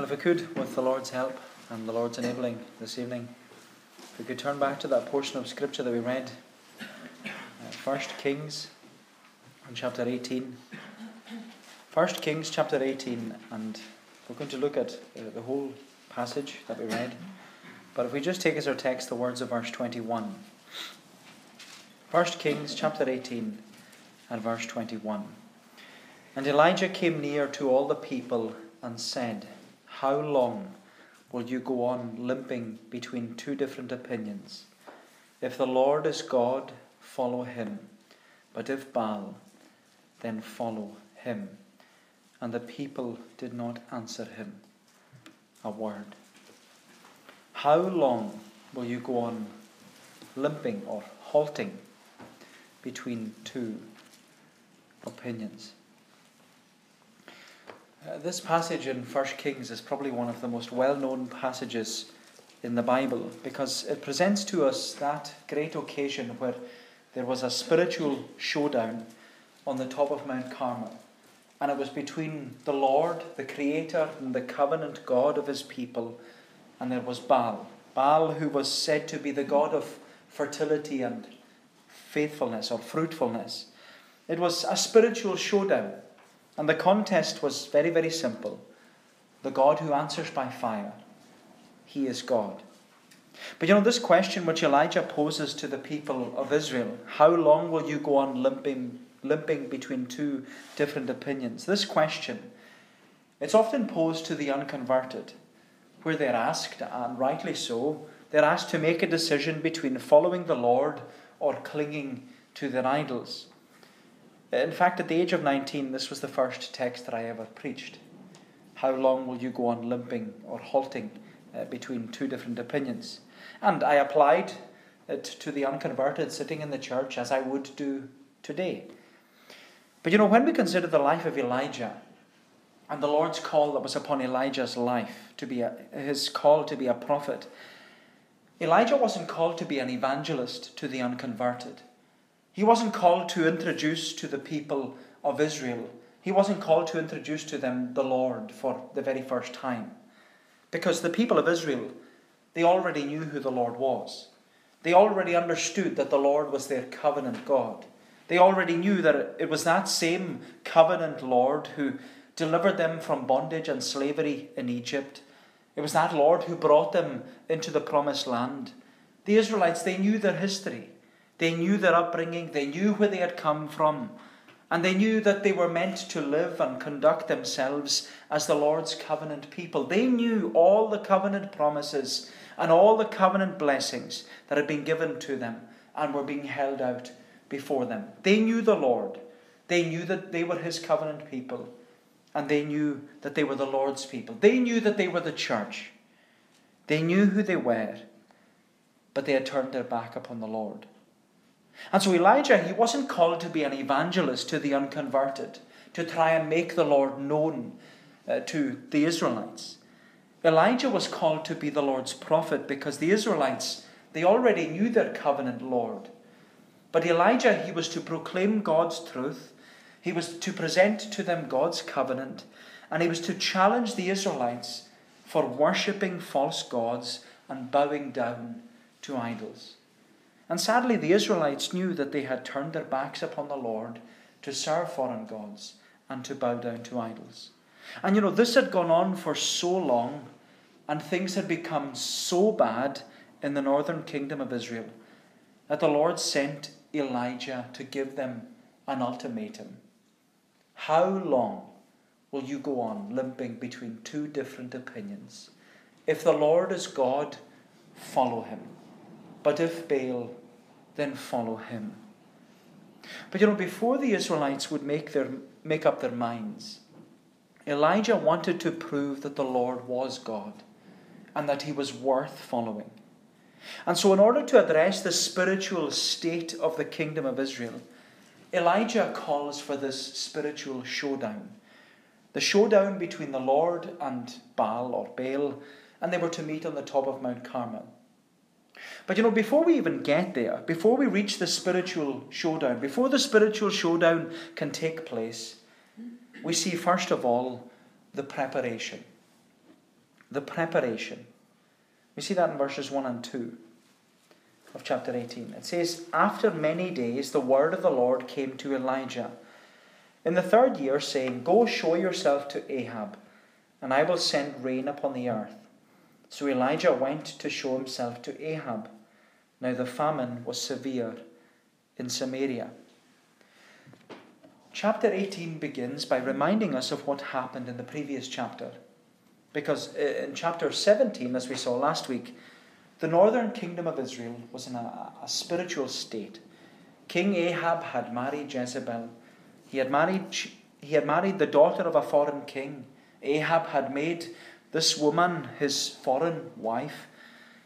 Well, if we could, with the Lord's help and the Lord's enabling this evening, if we could turn back to that portion of Scripture that we read, uh, First Kings, in chapter 18. First Kings, chapter 18, and we're going to look at uh, the whole passage that we read. But if we just take as our text the words of verse 21. First Kings, chapter 18, and verse 21. And Elijah came near to all the people and said, How long will you go on limping between two different opinions? If the Lord is God, follow him. But if Baal, then follow him. And the people did not answer him a word. How long will you go on limping or halting between two opinions? Uh, this passage in 1 Kings is probably one of the most well known passages in the Bible because it presents to us that great occasion where there was a spiritual showdown on the top of Mount Carmel. And it was between the Lord, the Creator, and the covenant God of his people, and there was Baal. Baal, who was said to be the God of fertility and faithfulness or fruitfulness. It was a spiritual showdown. And the contest was very, very simple. The God who answers by fire, he is God. But you know, this question which Elijah poses to the people of Israel how long will you go on limping, limping between two different opinions? This question, it's often posed to the unconverted, where they're asked, and rightly so, they're asked to make a decision between following the Lord or clinging to their idols. In fact, at the age of 19, this was the first text that I ever preached. How long will you go on limping or halting uh, between two different opinions? And I applied it to the unconverted sitting in the church as I would do today. But you know, when we consider the life of Elijah and the Lord's call that was upon Elijah's life to be a, his call to be a prophet, Elijah wasn't called to be an evangelist to the unconverted. He wasn't called to introduce to the people of Israel, he wasn't called to introduce to them the Lord for the very first time. Because the people of Israel, they already knew who the Lord was. They already understood that the Lord was their covenant God. They already knew that it was that same covenant Lord who delivered them from bondage and slavery in Egypt. It was that Lord who brought them into the promised land. The Israelites, they knew their history. They knew their upbringing, they knew where they had come from, and they knew that they were meant to live and conduct themselves as the Lord's covenant people. They knew all the covenant promises and all the covenant blessings that had been given to them and were being held out before them. They knew the Lord. They knew that they were His covenant people, and they knew that they were the Lord's people. They knew that they were the church. They knew who they were, but they had turned their back upon the Lord. And so Elijah, he wasn't called to be an evangelist to the unconverted, to try and make the Lord known uh, to the Israelites. Elijah was called to be the Lord's prophet because the Israelites, they already knew their covenant Lord. But Elijah, he was to proclaim God's truth, he was to present to them God's covenant, and he was to challenge the Israelites for worshipping false gods and bowing down to idols. And sadly, the Israelites knew that they had turned their backs upon the Lord to serve foreign gods and to bow down to idols. And you know, this had gone on for so long, and things had become so bad in the northern kingdom of Israel that the Lord sent Elijah to give them an ultimatum. How long will you go on limping between two different opinions? If the Lord is God, follow him. But if Baal, then follow him. But you know, before the Israelites would make, their, make up their minds, Elijah wanted to prove that the Lord was God and that he was worth following. And so, in order to address the spiritual state of the kingdom of Israel, Elijah calls for this spiritual showdown. The showdown between the Lord and Baal or Baal, and they were to meet on the top of Mount Carmel. But you know, before we even get there, before we reach the spiritual showdown, before the spiritual showdown can take place, we see first of all the preparation. the preparation. We see that in verses 1 and 2 of chapter 18. It says, After many days the word of the Lord came to Elijah in the third year, saying, Go show yourself to Ahab, and I will send rain upon the earth. So Elijah went to show himself to Ahab. Now the famine was severe in Samaria. Chapter 18 begins by reminding us of what happened in the previous chapter. Because uh, in chapter 17, as we saw last week, the northern kingdom of Israel was in a, a spiritual state. King Ahab had married Jezebel. He had married, he had married the daughter of a foreign king. Ahab had made this woman his foreign wife.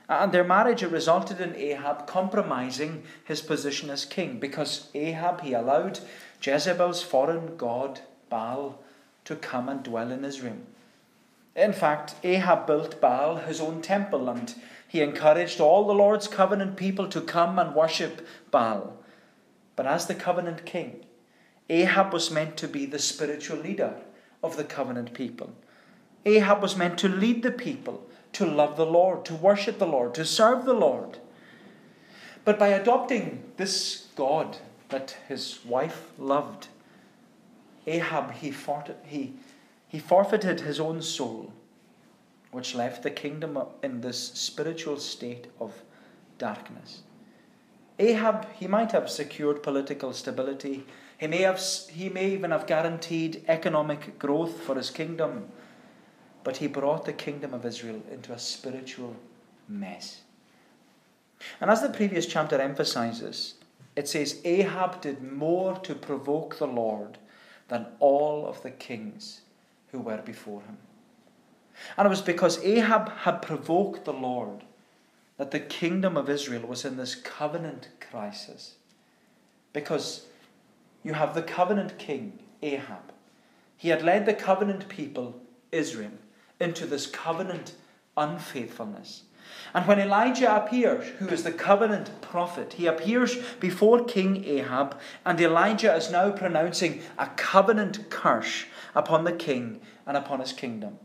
And their marriage resulted in Ahab compromising his position as king because Ahab, he allowed Jezebel's foreign god, Baal, to come and dwell in Israel. In fact, Ahab built Baal his own temple and he encouraged all the Lord's covenant people to come and worship Baal. But as the covenant king, Ahab was meant to be the spiritual leader of the covenant people. Ahab was meant to lead the people to love the Lord, to worship the Lord, to serve the Lord. But by adopting this God that his wife loved, Ahab, he, he he forfeited his own soul, which left the kingdom in this spiritual state of darkness. Ahab, he might have secured political stability. He may, have, he may even have guaranteed economic growth for his kingdom. But he brought the kingdom of Israel into a spiritual mess. And as the previous chapter emphasizes, it says Ahab did more to provoke the Lord than all of the kings who were before him. And it was because Ahab had provoked the Lord that the kingdom of Israel was in this covenant crisis. Because you have the covenant king, Ahab. He had led the covenant people, Israel, into this covenant unfaithfulness. And when Elijah appears, who is the covenant prophet, he appears before King Ahab, and Elijah is now pronouncing a covenant curse upon the king and upon his kingdom.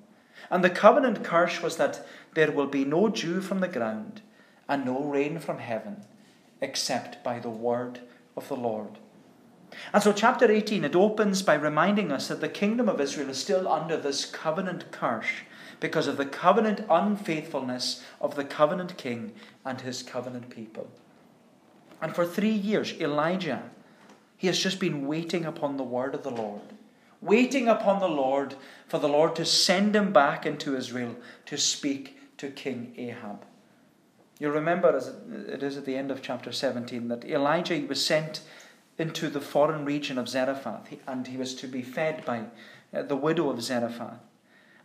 And the covenant curse was that there will be no dew from the ground and no rain from heaven except by the word of the Lord. And so, chapter 18, it opens by reminding us that the kingdom of Israel is still under this covenant curse because of the covenant unfaithfulness of the covenant king and his covenant people. And for three years, Elijah, he has just been waiting upon the word of the Lord waiting upon the Lord for the Lord to send him back into Israel to speak to King Ahab. You'll remember, as it is at the end of chapter 17, that Elijah was sent into the foreign region of Zarephath, and he was to be fed by uh, the widow of Zarephath.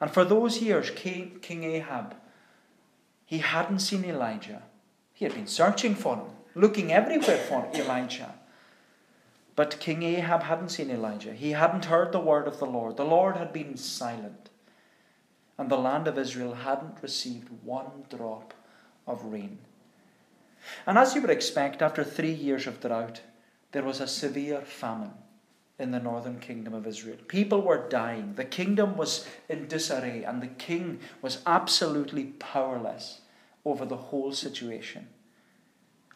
And for those years, King, King Ahab, he hadn't seen Elijah. He had been searching for him, looking everywhere for Elijah. But King Ahab hadn't seen Elijah. He hadn't heard the word of the Lord. The Lord had been silent. And the land of Israel hadn't received one drop of rain. And as you would expect, after three years of drought, there was a severe famine in the northern kingdom of Israel. People were dying. The kingdom was in disarray, and the king was absolutely powerless over the whole situation.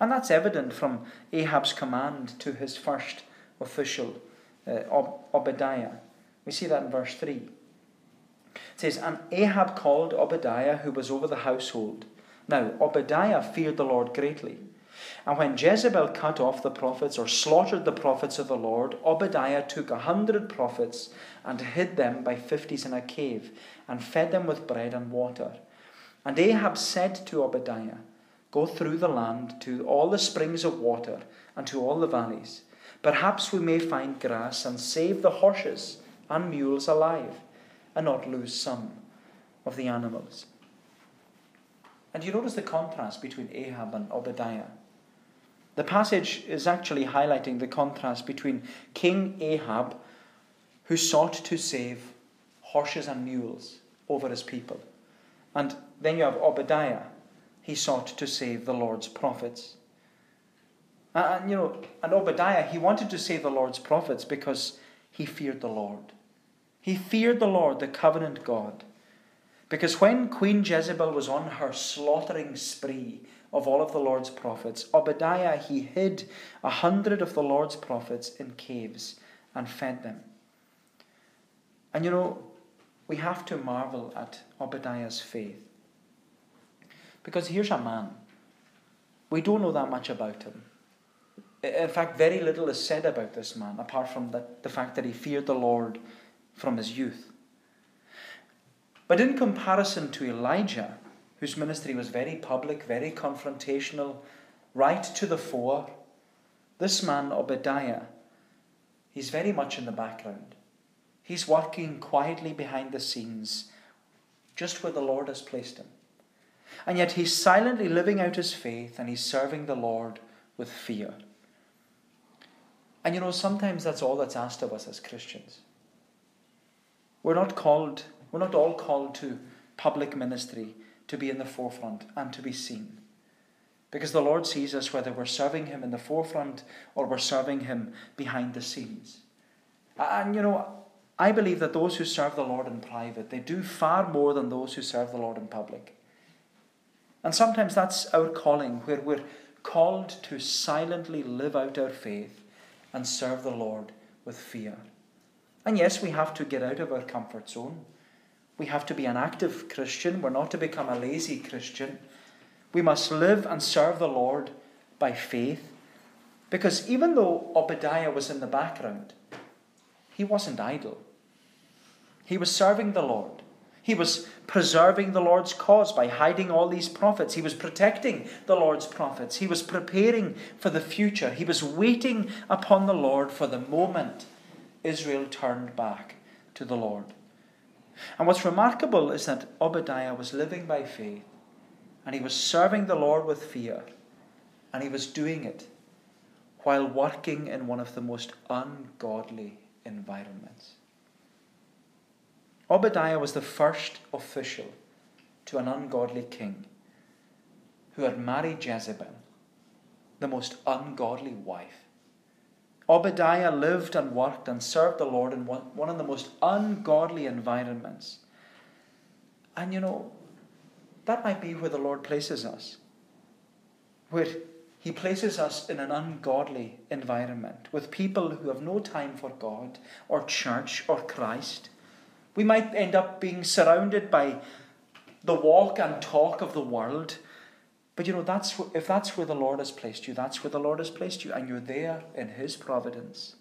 And that's evident from Ahab's command to his first official, uh, Ob- Obadiah. We see that in verse 3. It says, And Ahab called Obadiah, who was over the household. Now, Obadiah feared the Lord greatly. And when Jezebel cut off the prophets or slaughtered the prophets of the Lord, Obadiah took a hundred prophets and hid them by fifties in a cave, and fed them with bread and water. And Ahab said to Obadiah, Go through the land to all the springs of water and to all the valleys. Perhaps we may find grass and save the horses and mules alive and not lose some of the animals. And you notice the contrast between Ahab and Obadiah. The passage is actually highlighting the contrast between King Ahab, who sought to save horses and mules over his people, and then you have Obadiah, he sought to save the Lord's prophets. And, you know, and Obadiah, he wanted to save the Lord's prophets because he feared the Lord. He feared the Lord, the covenant God. Because when Queen Jezebel was on her slaughtering spree of all of the Lord's prophets, Obadiah he hid a hundred of the Lord's prophets in caves and fed them. And you know, we have to marvel at Obadiah's faith. Because here's a man. We don't know that much about him. In fact, very little is said about this man, apart from the, the fact that he feared the Lord from his youth. But in comparison to Elijah, whose ministry was very public, very confrontational, right to the fore, this man, Obadiah, he's very much in the background. He's working quietly behind the scenes, just where the Lord has placed him. And yet he's silently living out his faith and he's serving the Lord with fear. And you know, sometimes that's all that's asked of us as Christians. We're not called, we're not all called to public ministry to be in the forefront and to be seen. Because the Lord sees us whether we're serving Him in the forefront or we're serving Him behind the scenes. And you know, I believe that those who serve the Lord in private, they do far more than those who serve the Lord in public. And sometimes that's our calling, where we're called to silently live out our faith and serve the Lord with fear. And yes, we have to get out of our comfort zone. We have to be an active Christian. We're not to become a lazy Christian. We must live and serve the Lord by faith. Because even though Obadiah was in the background, he wasn't idle. He was serving the Lord. He was preserving the Lord's cause by hiding all these prophets. He was protecting the Lord's prophets. He was preparing for the future. He was waiting upon the Lord for the moment Israel turned back to the Lord. And what's remarkable is that Obadiah was living by faith and he was serving the Lord with fear and he was doing it while working in one of the most ungodly environments. Obadiah was the first official to an ungodly king who had married Jezebel, the most ungodly wife. Obadiah lived and worked and served the Lord in one, of the most ungodly environments. And you know, that might be where the Lord places us, where He places us in an ungodly environment with people who have no time for God or church or Christ we might end up being surrounded by the walk and talk of the world. But you know, that's if that's where the Lord has placed you, that's where the Lord has placed you, and you're there in His providence.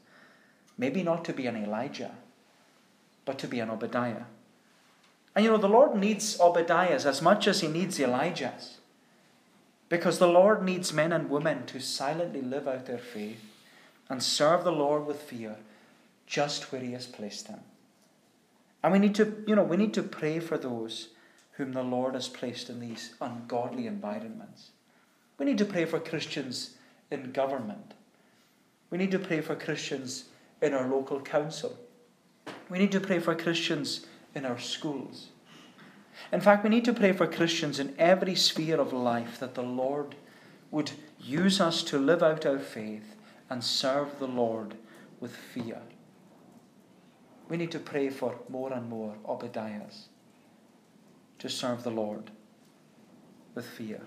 Maybe not to be an Elijah, but to be an Obadiah. And you know, the Lord needs Obadiahs as much as He needs Elijahs. Because the Lord needs men and women to silently live out their faith and serve the Lord with fear just where He has placed them. And we need to, you know, we need to pray for those whom the Lord has placed in these ungodly environments. We need to pray for Christians in government. We need to pray for Christians in our local council. We need to pray for Christians in our schools. In fact, we need to pray for Christians in every sphere of life that the Lord would use us to live out our faith and serve the Lord with fear. We need to pray for more and more Obadiahs to serve the Lord with fear.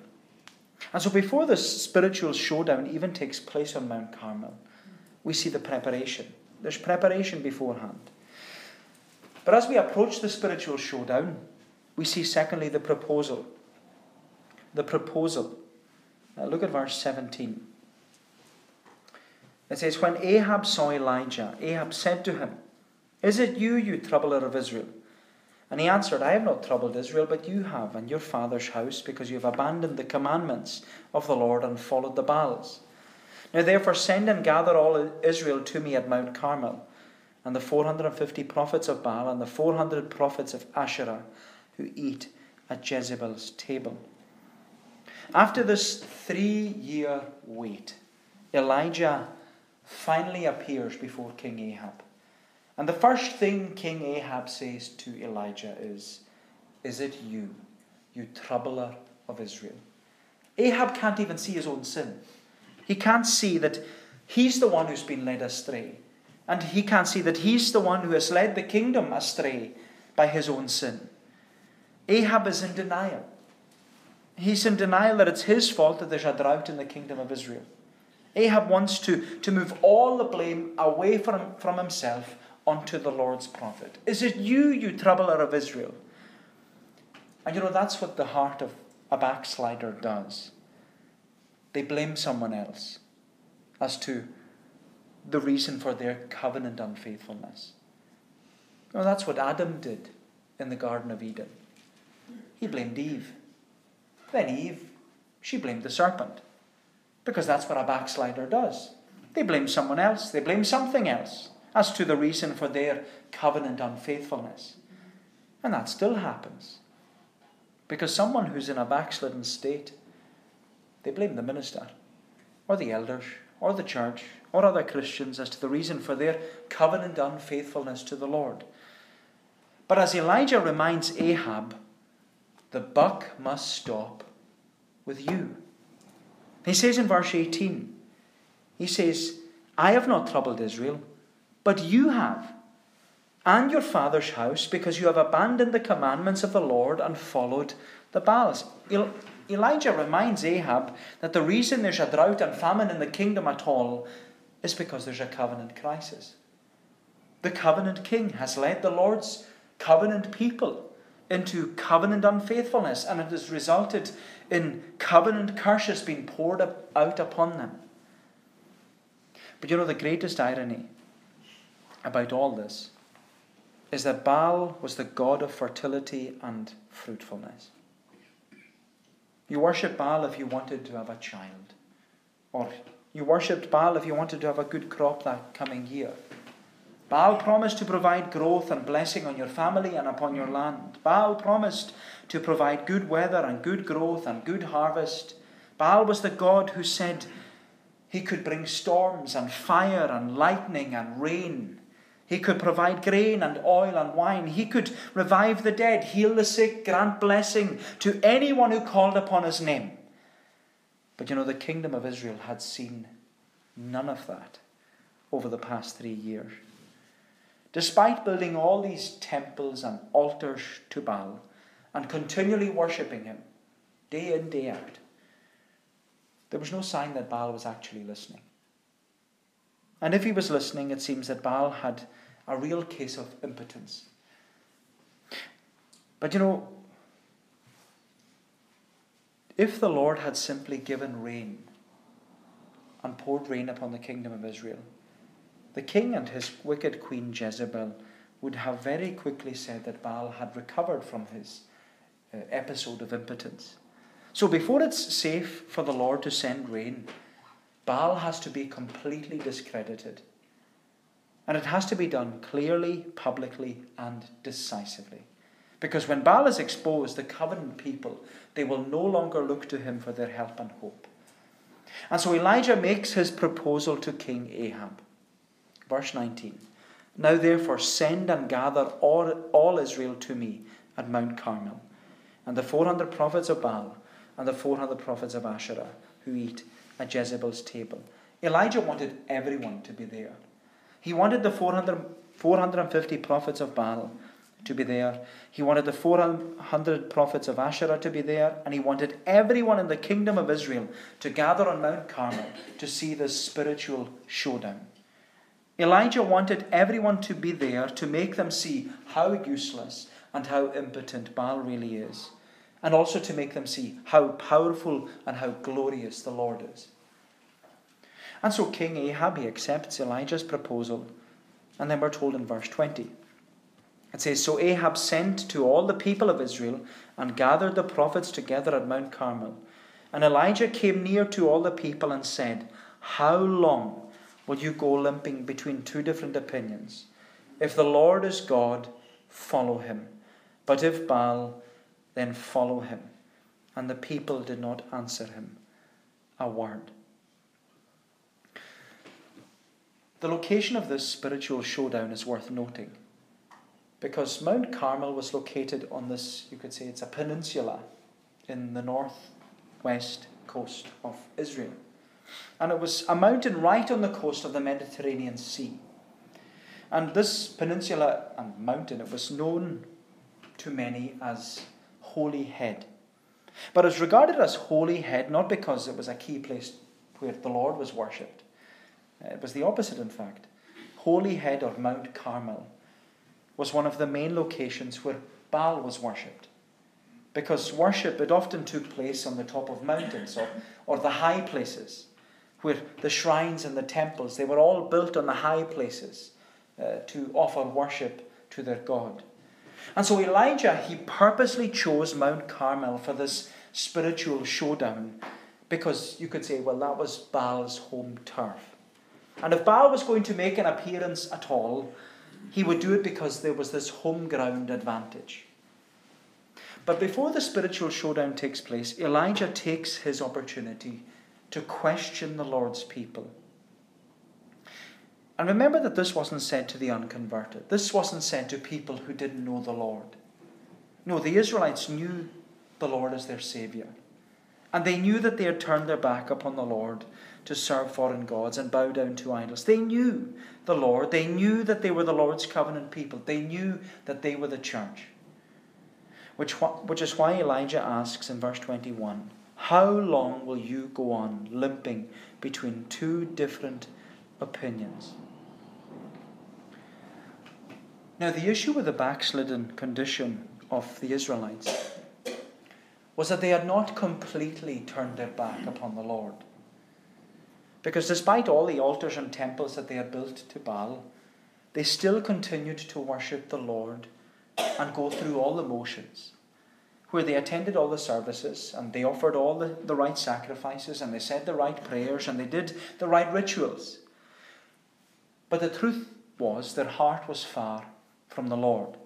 And so, before this spiritual showdown even takes place on Mount Carmel, we see the preparation. There's preparation beforehand. But as we approach the spiritual showdown, we see, secondly, the proposal. The proposal. Now, look at verse 17. It says, When Ahab saw Elijah, Ahab said to him, is it you, you troubler of Israel? And he answered, I have not troubled Israel, but you have, and your father's house, because you have abandoned the commandments of the Lord and followed the Baals. Now therefore send and gather all Israel to me at Mount Carmel, and the 450 prophets of Baal, and the 400 prophets of Asherah, who eat at Jezebel's table. After this three year wait, Elijah finally appears before King Ahab. And the first thing King Ahab says to Elijah is, Is it you, you troubler of Israel? Ahab can't even see his own sin. He can't see that he's the one who's been led astray. And he can't see that he's the one who has led the kingdom astray by his own sin. Ahab is in denial. He's in denial that it's his fault that there's a drought in the kingdom of Israel. Ahab wants to, to move all the blame away from, from himself onto the Lord's prophet. Is it you, you troubler of Israel? And you know, that's what the heart of a backslider does. They blame someone else as to the reason for their covenant unfaithfulness. You know, that's what Adam did in the Garden of Eden. He blamed Eve. Then Eve, she blamed the serpent. Because that's what a backslider does. They blame someone else, they blame something else as to the reason for their covenant unfaithfulness. And that still happens. Because someone who's in a backslidden state, they blame the minister, or the elders, or the church, or other Christians as to the reason for their covenant unfaithfulness to the Lord. But as Elijah reminds Ahab, the buck must stop with you. He says in verse 18, he says, I have not troubled Israel, but you have, and your father's house, because you have abandoned the commandments of the Lord and followed the Baals. Elijah reminds Ahab that the reason there's a drought and famine in the kingdom at all is because there's a covenant crisis. The covenant king has led the Lord's covenant people into covenant unfaithfulness, and it has resulted in covenant curses being poured out upon them. But you know, the greatest irony about all this is that Baal was the god of fertility and fruitfulness. You worship Baal if you wanted to have a child, or you worshipped Baal if you wanted to have a good crop that coming year. Baal promised to provide growth and blessing on your family and upon your land. Baal promised to provide good weather and good growth and good harvest. Baal was the God who said he could bring storms and fire and lightning and rain. He could provide grain and oil and wine. He could revive the dead, heal the sick, grant blessing to anyone who called upon his name. But you know, the kingdom of Israel had seen none of that over the past three years. Despite building all these temples and altars to Baal and continually worshipping him day in, day out, there was no sign that Baal was actually listening. And if he was listening, it seems that Baal had a real case of impotence. But you know, if the Lord had simply given rain and poured rain upon the kingdom of Israel, the king and his wicked queen Jezebel would have very quickly said that Baal had recovered from his uh, episode of impotence. So before it's safe for the Lord to send rain, Baal has to be completely discredited. And it has to be done clearly, publicly, and decisively. Because when Baal is exposed, the covenant people, they will no longer look to him for their help and hope. And so Elijah makes his proposal to King Ahab. Verse 19 Now therefore send and gather all, all Israel to me at Mount Carmel, and the 400 prophets of Baal, and the 400 prophets of Asherah, who eat at Jezebel's table. Elijah wanted everyone to be there. He wanted the 400, 450 prophets of Baal to be there. He wanted the 400 prophets of Asherah to be there. And he wanted everyone in the kingdom of Israel to gather on Mount Carmel to see this spiritual showdown. Elijah wanted everyone to be there to make them see how useless and how impotent Baal really is, and also to make them see how powerful and how glorious the Lord is. And so King Ahab he accepts Elijah's proposal, and then we're told in verse 20. It says, So Ahab sent to all the people of Israel and gathered the prophets together at Mount Carmel. And Elijah came near to all the people and said, How long will you go limping between two different opinions? If the Lord is God, follow him. But if Baal, then follow him. And the people did not answer him a word. The location of this spiritual showdown is worth noting because Mount Carmel was located on this, you could say it's a peninsula in the northwest coast of Israel and it was a mountain right on the coast of the Mediterranean Sea. And this peninsula and mountain, it was known to many as holy head. But it was regarded as holy head not because it was a key place where the Lord was worshipped. It was the opposite, in fact. Holy Head or Mount Carmel was one of the main locations where Baal was worshipped. Because worship, it often took place on the top of mountains or, or the high places, where the shrines and the temples, they were all built on the high places uh, to offer worship to their God. And so Elijah, he purposely chose Mount Carmel for this spiritual showdown because you could say, well, that was Baal's home turf. And if Baal was going to make an appearance at all, he would do it because there was this home ground advantage. But before the spiritual showdown takes place, Elijah takes his opportunity to question the Lord's people. And remember that this wasn't said to the unconverted. This wasn't said to people who didn't know the Lord. No, the Israelites knew the Lord as their Saviour. And they knew that they had turned their back upon the Lord to serve foreign gods and bow down to idols. They knew the Lord. They knew that they were the Lord's covenant people. They knew that they were the church. Which, which is why Elijah asks in verse 21 How long will you go on limping between two different opinions? Now, the issue with the backslidden condition of the Israelites was that they had not completely turned their back upon the Lord. Because despite all the altars and temples that they had built to Baal, they still continued to worship the Lord and go through all the motions, where they attended all the services and they offered all the, the right sacrifices and they said the right prayers and they did the right rituals. But the truth was their heart was far from the Lord.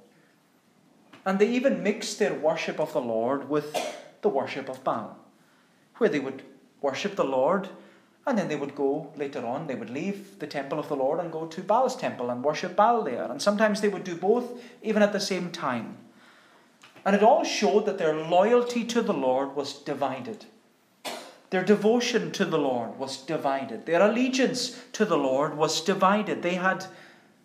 And they even mixed their worship of the Lord with the worship of Baal, where they would worship the Lord and then they would go later on, they would leave the temple of the Lord and go to Baal's temple and worship Baal there. And sometimes they would do both, even at the same time. And it all showed that their loyalty to the Lord was divided. Their devotion to the Lord was divided. Their allegiance to the Lord was divided. They had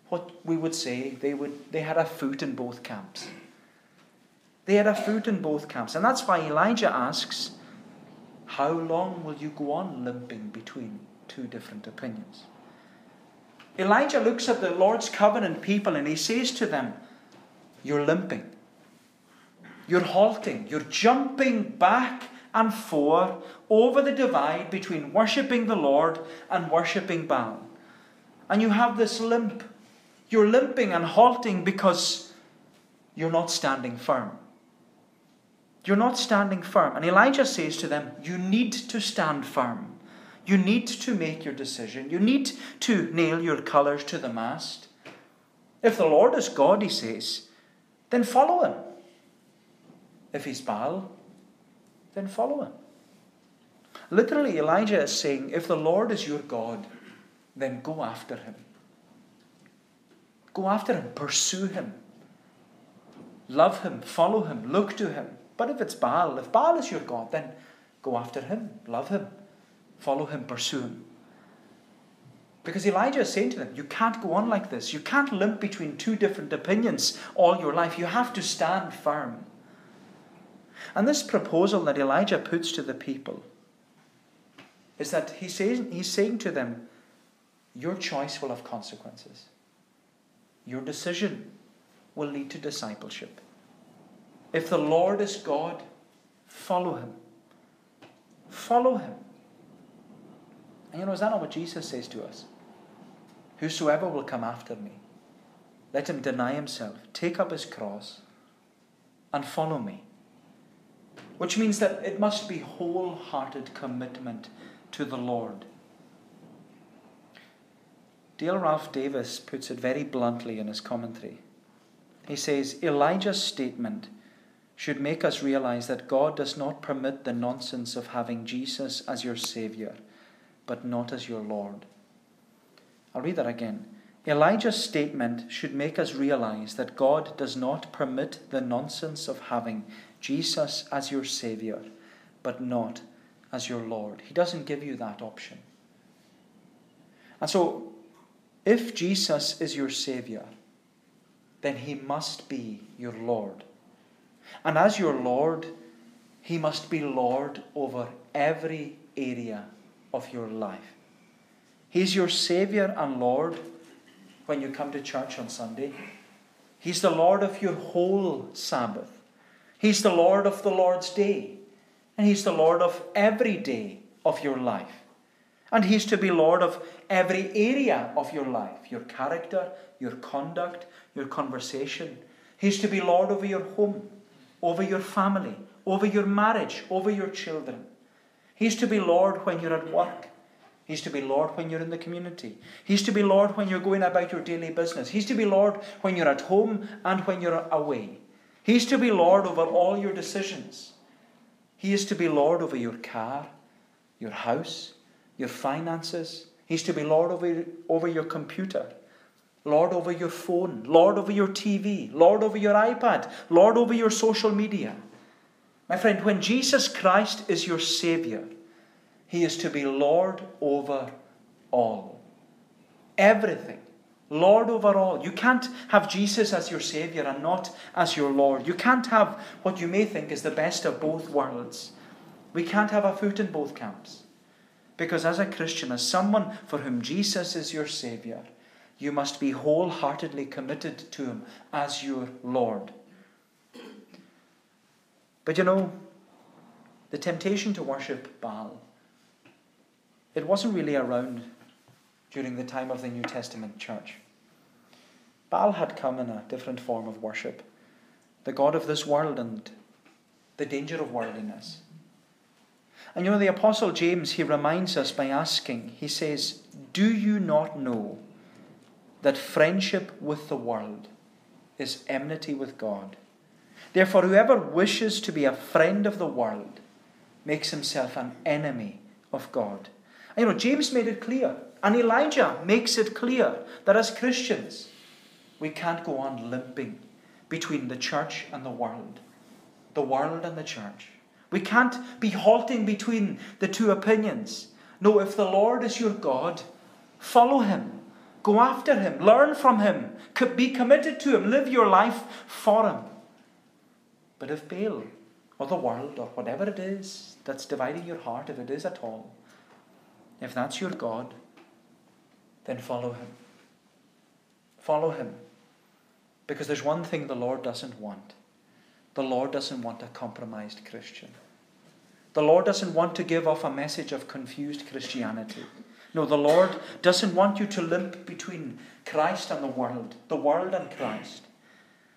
what we would say they would they had a foot in both camps. They had a foot in both camps. And that's why Elijah asks, how long will you go on limping between two different opinions? Elijah looks at the Lord's covenant people and he says to them, You're limping. You're halting. You're jumping back and forth over the divide between worshipping the Lord and worshipping Baal. And you have this limp. You're limping and halting because you're not standing firm. You're not standing firm. And Elijah says to them, You need to stand firm. You need to make your decision. You need to nail your colours to the mast. If the Lord is God, he says, then follow him. If he's Baal, then follow him. Literally, Elijah is saying, If the Lord is your God, then go after him. Go after him, pursue him, love him, follow him, look to him. But if it's Baal, if Baal is your God, then go after him, love him, follow him, pursue him. Because Elijah is saying to them, You can't go on like this. You can't limp between two different opinions all your life. You have to stand firm. And this proposal that Elijah puts to the people is that he says, he's saying to them, Your choice will have consequences. Your decision will lead to discipleship. If the Lord is God, follow him. Follow him. And you know, is that not what Jesus says to us? Whosoever will come after me, let him deny himself, take up his cross, and follow me. Which means that it must be wholehearted commitment to the Lord. Dale Ralph Davis puts it very bluntly in his commentary. He says Elijah's statement should make us realize that God does not permit the nonsense of having Jesus as your Savior, but not as your Lord. I'll read that again. Elijah's statement should make us realize that God does not permit the nonsense of having Jesus as your Savior, but not as your Lord. He doesn't give you that option. And so, if Jesus is your Savior, then He must be your Lord. And as your Lord, He must be Lord over every area of your life. He's your Saviour and Lord when you come to church on Sunday. He's the Lord of your whole Sabbath. He's the Lord of the Lord's day. And He's the Lord of every day of your life. And He's to be Lord of every area of your life your character, your conduct, your conversation. He's to be Lord over your home, over your family, over your marriage, over your children. He's to be Lord when you're at work. He's to be Lord when you're in the community. He's to be Lord when you're going about your daily business. He's to be Lord when you're at home and when you're away. He's to be Lord over all your decisions. He is to be Lord over your car, your house, your finances. He's to be Lord over, over your computer, Lord over your phone, Lord over your TV, Lord over your iPad, Lord over your social media. My friend, when Jesus Christ is your Saviour, He is to be Lord over all. Everything. Lord over all. You can't have Jesus as your Saviour and not as your Lord. You can't have what you may think is the best of both worlds. We can't have a foot in both camps. Because as a Christian, as someone for whom Jesus is your Saviour, you must be wholeheartedly committed to Him as your Lord. But you know, the temptation to worship Baal, it wasn't really around during the time of the New Testament church. Baal had come in a different form of worship, the God of this world and the danger of worldliness. And you know, the Apostle James, he reminds us by asking, he says, Do you not know that friendship with the world is enmity with God? Therefore, whoever wishes to be a friend of the world makes himself an enemy of God. And you know, James made it clear, and Elijah makes it clear that as Christians, we can't go on limping between the church and the world, the world and the church. We can't be halting between the two opinions. No, if the Lord is your God, follow him. Go after him. Learn from him. Be committed to him. Live your life for him. But if Baal or the world or whatever it is that's dividing your heart, if it is at all, if that's your God, then follow him. Follow him. Because there's one thing the Lord doesn't want the Lord doesn't want a compromised Christian. The Lord doesn't want to give off a message of confused Christianity. No, the Lord doesn't want you to limp between Christ and the world, the world and Christ.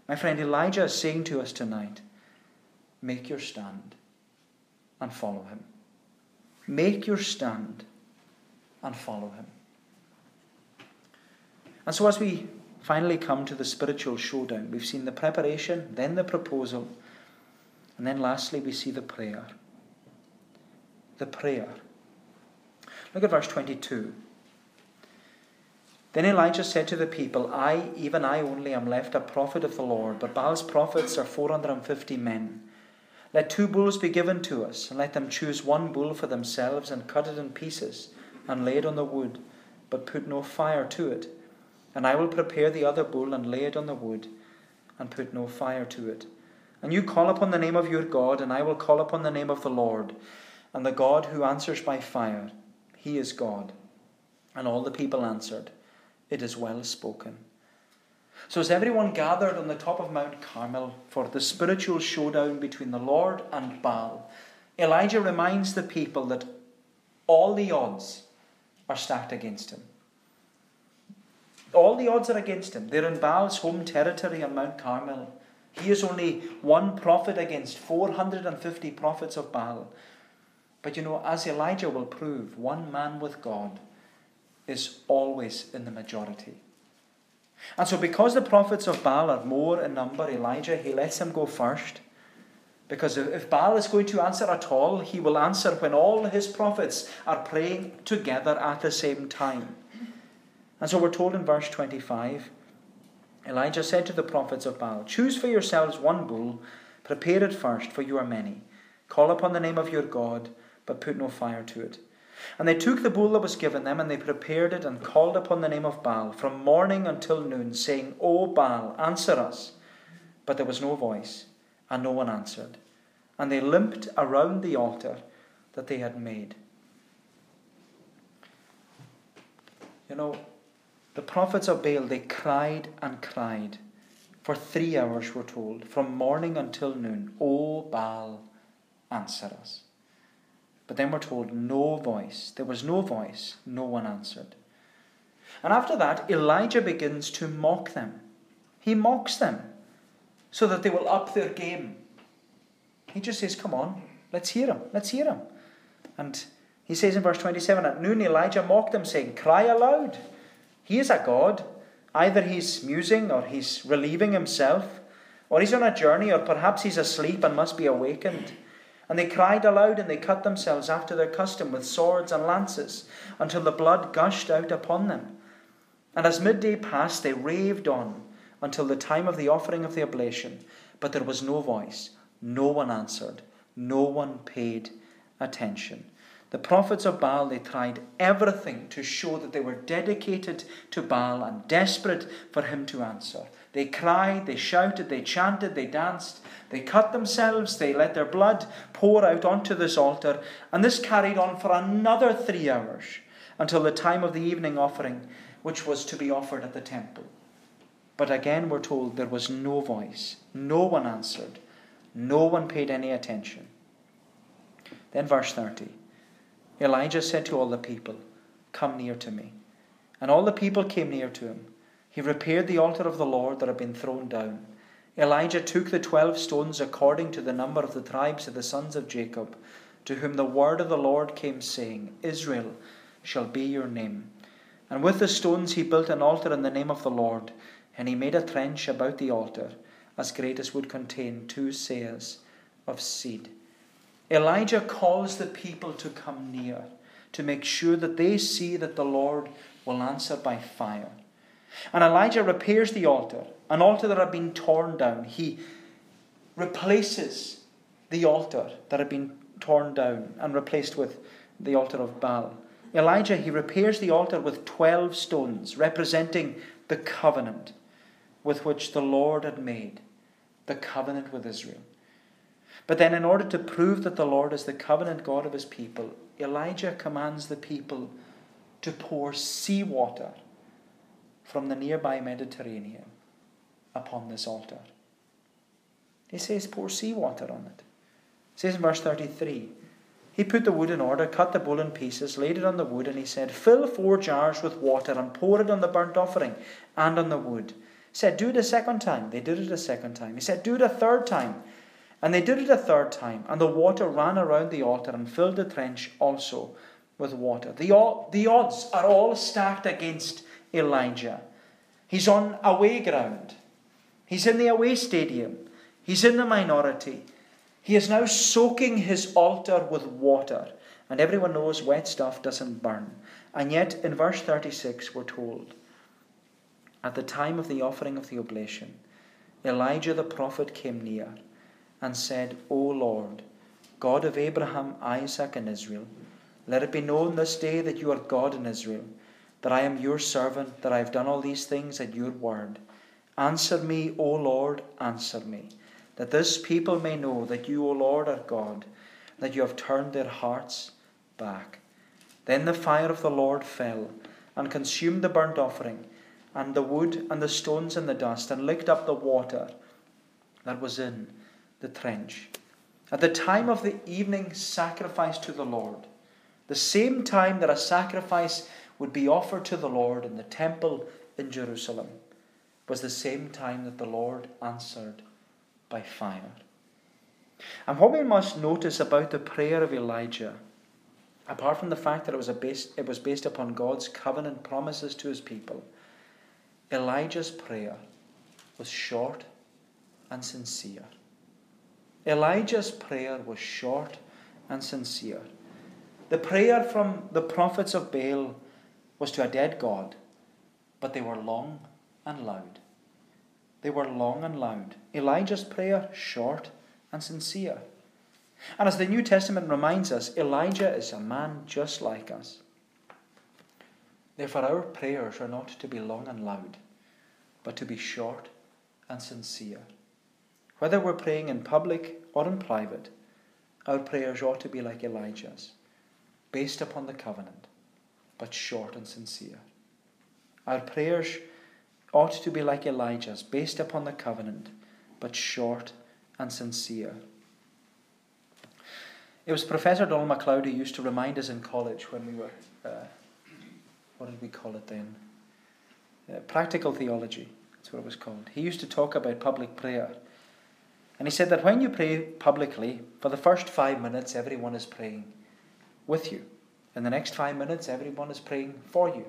My friend Elijah is saying to us tonight make your stand and follow him. Make your stand and follow him. And so, as we finally come to the spiritual showdown, we've seen the preparation, then the proposal, and then lastly, we see the prayer. The prayer. Look at verse 22. Then Elijah said to the people, I, even I only, am left a prophet of the Lord, but Baal's prophets are 450 men. Let two bulls be given to us, and let them choose one bull for themselves, and cut it in pieces, and lay it on the wood, but put no fire to it. And I will prepare the other bull, and lay it on the wood, and put no fire to it. And you call upon the name of your God, and I will call upon the name of the Lord, and the God who answers by fire, he is God. And all the people answered, It is well spoken. So, as everyone gathered on the top of Mount Carmel for the spiritual showdown between the Lord and Baal, Elijah reminds the people that all the odds are stacked against him. All the odds are against him. They're in Baal's home territory on Mount Carmel. He is only one prophet against 450 prophets of Baal. But you know, as Elijah will prove, one man with God is always in the majority. And so, because the prophets of Baal are more in number, Elijah, he lets them go first. Because if Baal is going to answer at all, he will answer when all his prophets are praying together at the same time. And so we're told in verse 25 Elijah said to the prophets of Baal, Choose for yourselves one bull, prepare it first, for you are many. Call upon the name of your God, but put no fire to it. And they took the bull that was given them, and they prepared it, and called upon the name of Baal from morning until noon, saying, O Baal, answer us. But there was no voice, and no one answered. And they limped around the altar that they had made. You know, the prophets of Baal, they cried and cried for three hours, we're told, from morning until noon. O Baal, answer us. But then we're told, no voice. There was no voice, no one answered. And after that, Elijah begins to mock them. He mocks them so that they will up their game. He just says, Come on, let's hear him, let's hear him. And he says in verse 27 At noon, Elijah mocked them, saying, Cry aloud. He is a God. Either he's musing, or he's relieving himself, or he's on a journey, or perhaps he's asleep and must be awakened. And they cried aloud, and they cut themselves after their custom with swords and lances, until the blood gushed out upon them. And as midday passed, they raved on until the time of the offering of the oblation, but there was no voice, no one answered, no one paid attention. The prophets of Baal, they tried everything to show that they were dedicated to Baal and desperate for him to answer. They cried, they shouted, they chanted, they danced, they cut themselves, they let their blood pour out onto this altar, and this carried on for another three hours until the time of the evening offering, which was to be offered at the temple. But again, we're told there was no voice, no one answered, no one paid any attention. Then, verse 30 Elijah said to all the people, Come near to me. And all the people came near to him. He repaired the altar of the Lord that had been thrown down. Elijah took the twelve stones according to the number of the tribes of the sons of Jacob, to whom the word of the Lord came, saying, Israel shall be your name. And with the stones he built an altar in the name of the Lord, and he made a trench about the altar, as great as would contain two seahs of seed. Elijah calls the people to come near, to make sure that they see that the Lord will answer by fire. And Elijah repairs the altar, an altar that had been torn down. He replaces the altar that had been torn down and replaced with the altar of Baal. Elijah, he repairs the altar with 12 stones, representing the covenant with which the Lord had made, the covenant with Israel. But then, in order to prove that the Lord is the covenant God of his people, Elijah commands the people to pour seawater from the nearby Mediterranean upon this altar. He says, pour seawater on it. Says in verse 33 He put the wood in order, cut the bull in pieces, laid it on the wood, and he said, Fill four jars with water and pour it on the burnt offering and on the wood. He said, Do it a second time. They did it a second time. He said, Do it a third time. And they did it a third time, and the water ran around the altar and filled the trench also with water. The, the odds are all stacked against Elijah. He's on away ground, he's in the away stadium, he's in the minority. He is now soaking his altar with water, and everyone knows wet stuff doesn't burn. And yet, in verse 36, we're told, At the time of the offering of the oblation, Elijah the prophet came near and said, O Lord, God of Abraham, Isaac, and Israel, let it be known this day that you are God in Israel, that I am your servant, that I have done all these things at your word. Answer me, O Lord, answer me, that this people may know that you, O Lord, are God, that you have turned their hearts back. Then the fire of the Lord fell and consumed the burnt offering, and the wood, and the stones, and the dust, and licked up the water that was in the trench. At the time of the evening sacrifice to the Lord, the same time that a sacrifice would be offered to the Lord in the temple in Jerusalem, was the same time that the Lord answered by fire. And what we must notice about the prayer of Elijah, apart from the fact that it was, based, it was based upon God's covenant promises to his people, Elijah's prayer was short and sincere. Elijah's prayer was short and sincere. The prayer from the prophets of Baal was to a dead God, but they were long and loud. They were long and loud. Elijah's prayer, short and sincere. And as the New Testament reminds us, Elijah is a man just like us. Therefore, our prayers are not to be long and loud, but to be short and sincere. Whether we're praying in public or in private, our prayers ought to be like Elijah's, based upon the covenant, but short and sincere. Our prayers ought to be like Elijah's, based upon the covenant, but short and sincere. It was Professor Donald MacLeod who used to remind us in college when we were, uh, what did we call it then? Uh, practical theology, that's what it was called. He used to talk about public prayer. And he said that when you pray publicly, for the first five minutes, everyone is praying with you. In the next five minutes, everyone is praying for you.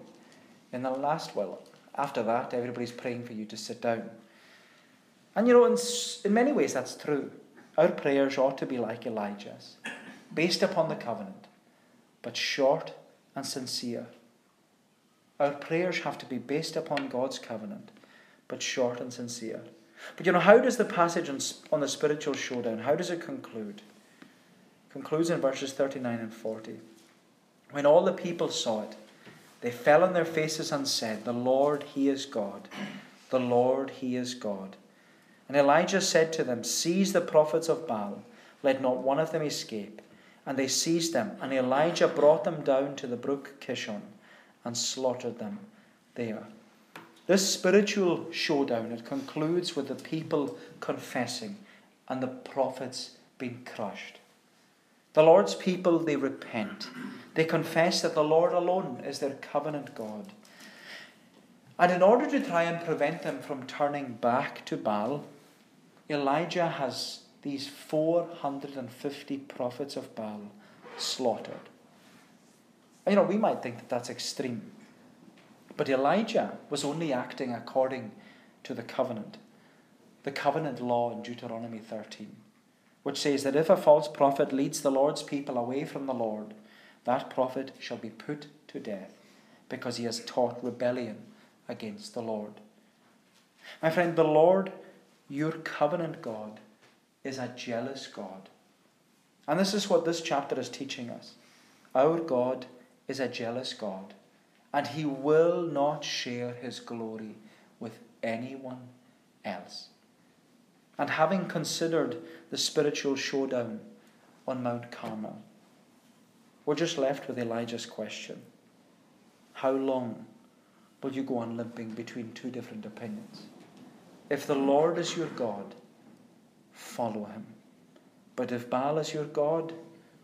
In the last, well, after that, everybody's praying for you to sit down. And you know, in, in many ways, that's true. Our prayers ought to be like Elijah's based upon the covenant, but short and sincere. Our prayers have to be based upon God's covenant, but short and sincere. But you know, how does the passage on, on the spiritual showdown, how does it conclude? It concludes in verses 39 and 40. When all the people saw it, they fell on their faces and said, The Lord, He is God. The Lord, He is God. And Elijah said to them, Seize the prophets of Baal, let not one of them escape. And they seized them, and Elijah brought them down to the brook Kishon and slaughtered them there. This spiritual showdown, it concludes with the people confessing and the prophets being crushed. The Lord's people, they repent. They confess that the Lord alone is their covenant God. And in order to try and prevent them from turning back to Baal, Elijah has these 450 prophets of Baal slaughtered. You know, we might think that that's extreme. But Elijah was only acting according to the covenant, the covenant law in Deuteronomy 13, which says that if a false prophet leads the Lord's people away from the Lord, that prophet shall be put to death because he has taught rebellion against the Lord. My friend, the Lord, your covenant God, is a jealous God. And this is what this chapter is teaching us. Our God is a jealous God, and he will not share his glory with anyone else. And having considered the spiritual showdown on Mount Carmel, we're just left with Elijah's question How long will you go on limping between two different opinions? If the Lord is your God, follow him. But if Baal is your God,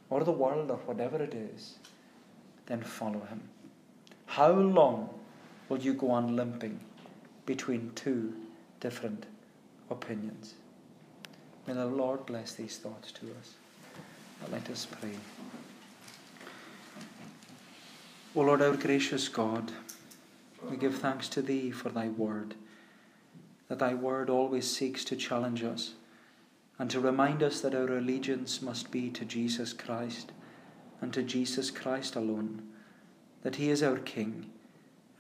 or the world, or whatever it is, then follow him. How long will you go on limping between two different opinions? May the Lord bless these thoughts to us. Let us pray. O Lord, our gracious God, we give thanks to Thee for Thy word, that Thy word always seeks to challenge us and to remind us that our allegiance must be to Jesus Christ and to Jesus Christ alone, that He is our King,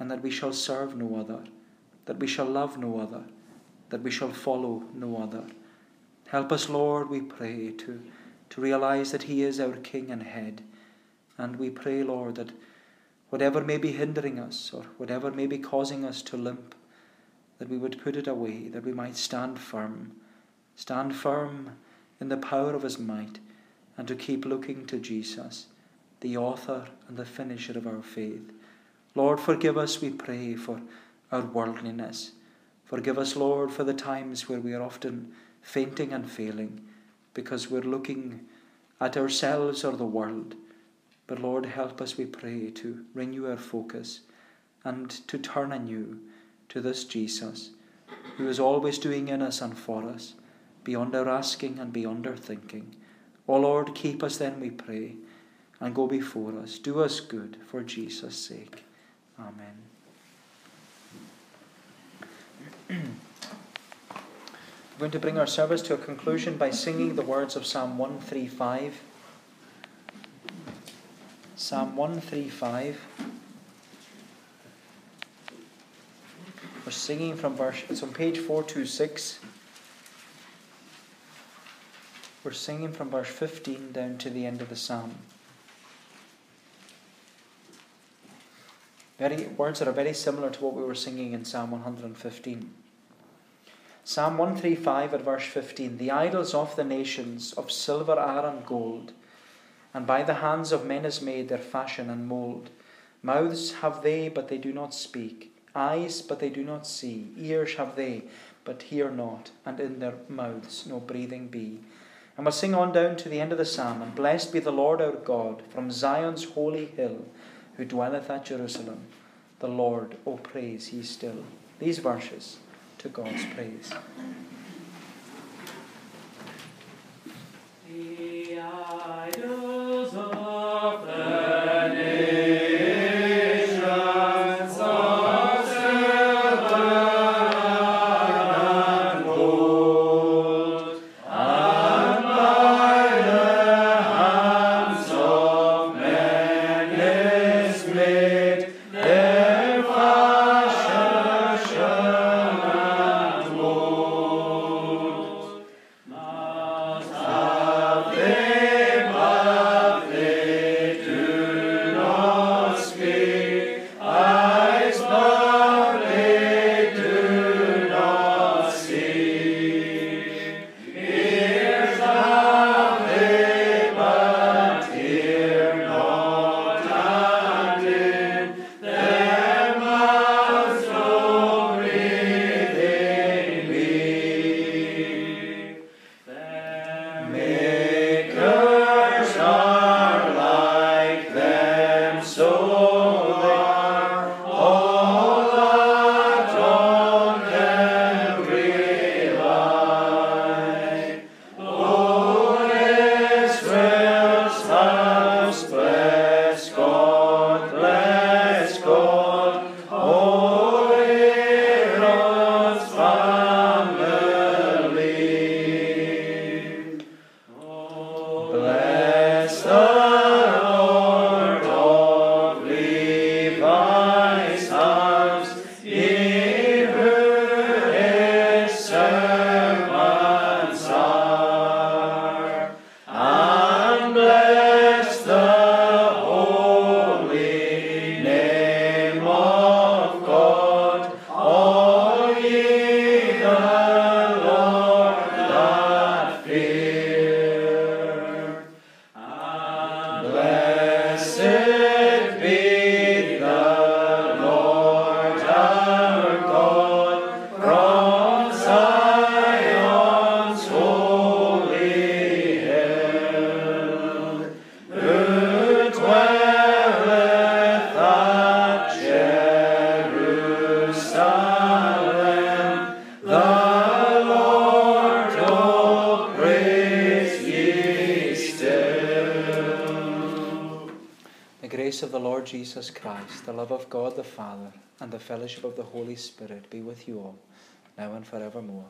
and that we shall serve no other, that we shall love no other, that we shall follow no other. Help us, Lord, we pray, to, to realize that He is our King and Head, and we pray, Lord, that whatever may be hindering us or whatever may be causing us to limp, that we would put it away, that we might stand firm stand firm in the power of his might, and to keep looking to Jesus, the author and the finisher of our faith. Lord, forgive us, we pray, for our worldliness. Forgive us, Lord, for the times where we are often fainting and failing because we're looking at ourselves or the world. But Lord, help us, we pray, to renew our focus and to turn anew to this Jesus, who is always doing in us and for us beyond our asking and beyond our thinking. O Lord, keep us then, we pray, and go before us. Do us good for Jesus' sake. Amen. We're going to bring our service to a conclusion by singing the words of Psalm 135. Psalm 135. We're singing from verse, it's on page 426. We're singing from verse 15 down to the end of the psalm. Very words that are very similar to what we were singing in Psalm 115. Psalm 135 at verse 15 The idols of the nations of silver are and gold, and by the hands of men is made their fashion and mould. Mouths have they, but they do not speak, eyes, but they do not see, ears have they, but hear not, and in their mouths no breathing be. And we'll sing on down to the end of the psalm, and blessed be the Lord our God from Zion's holy hill, who dwelleth at Jerusalem. The Lord, O praise ye still. These verses to God's praise. The fellowship of the Holy Spirit be with you all, now and forevermore.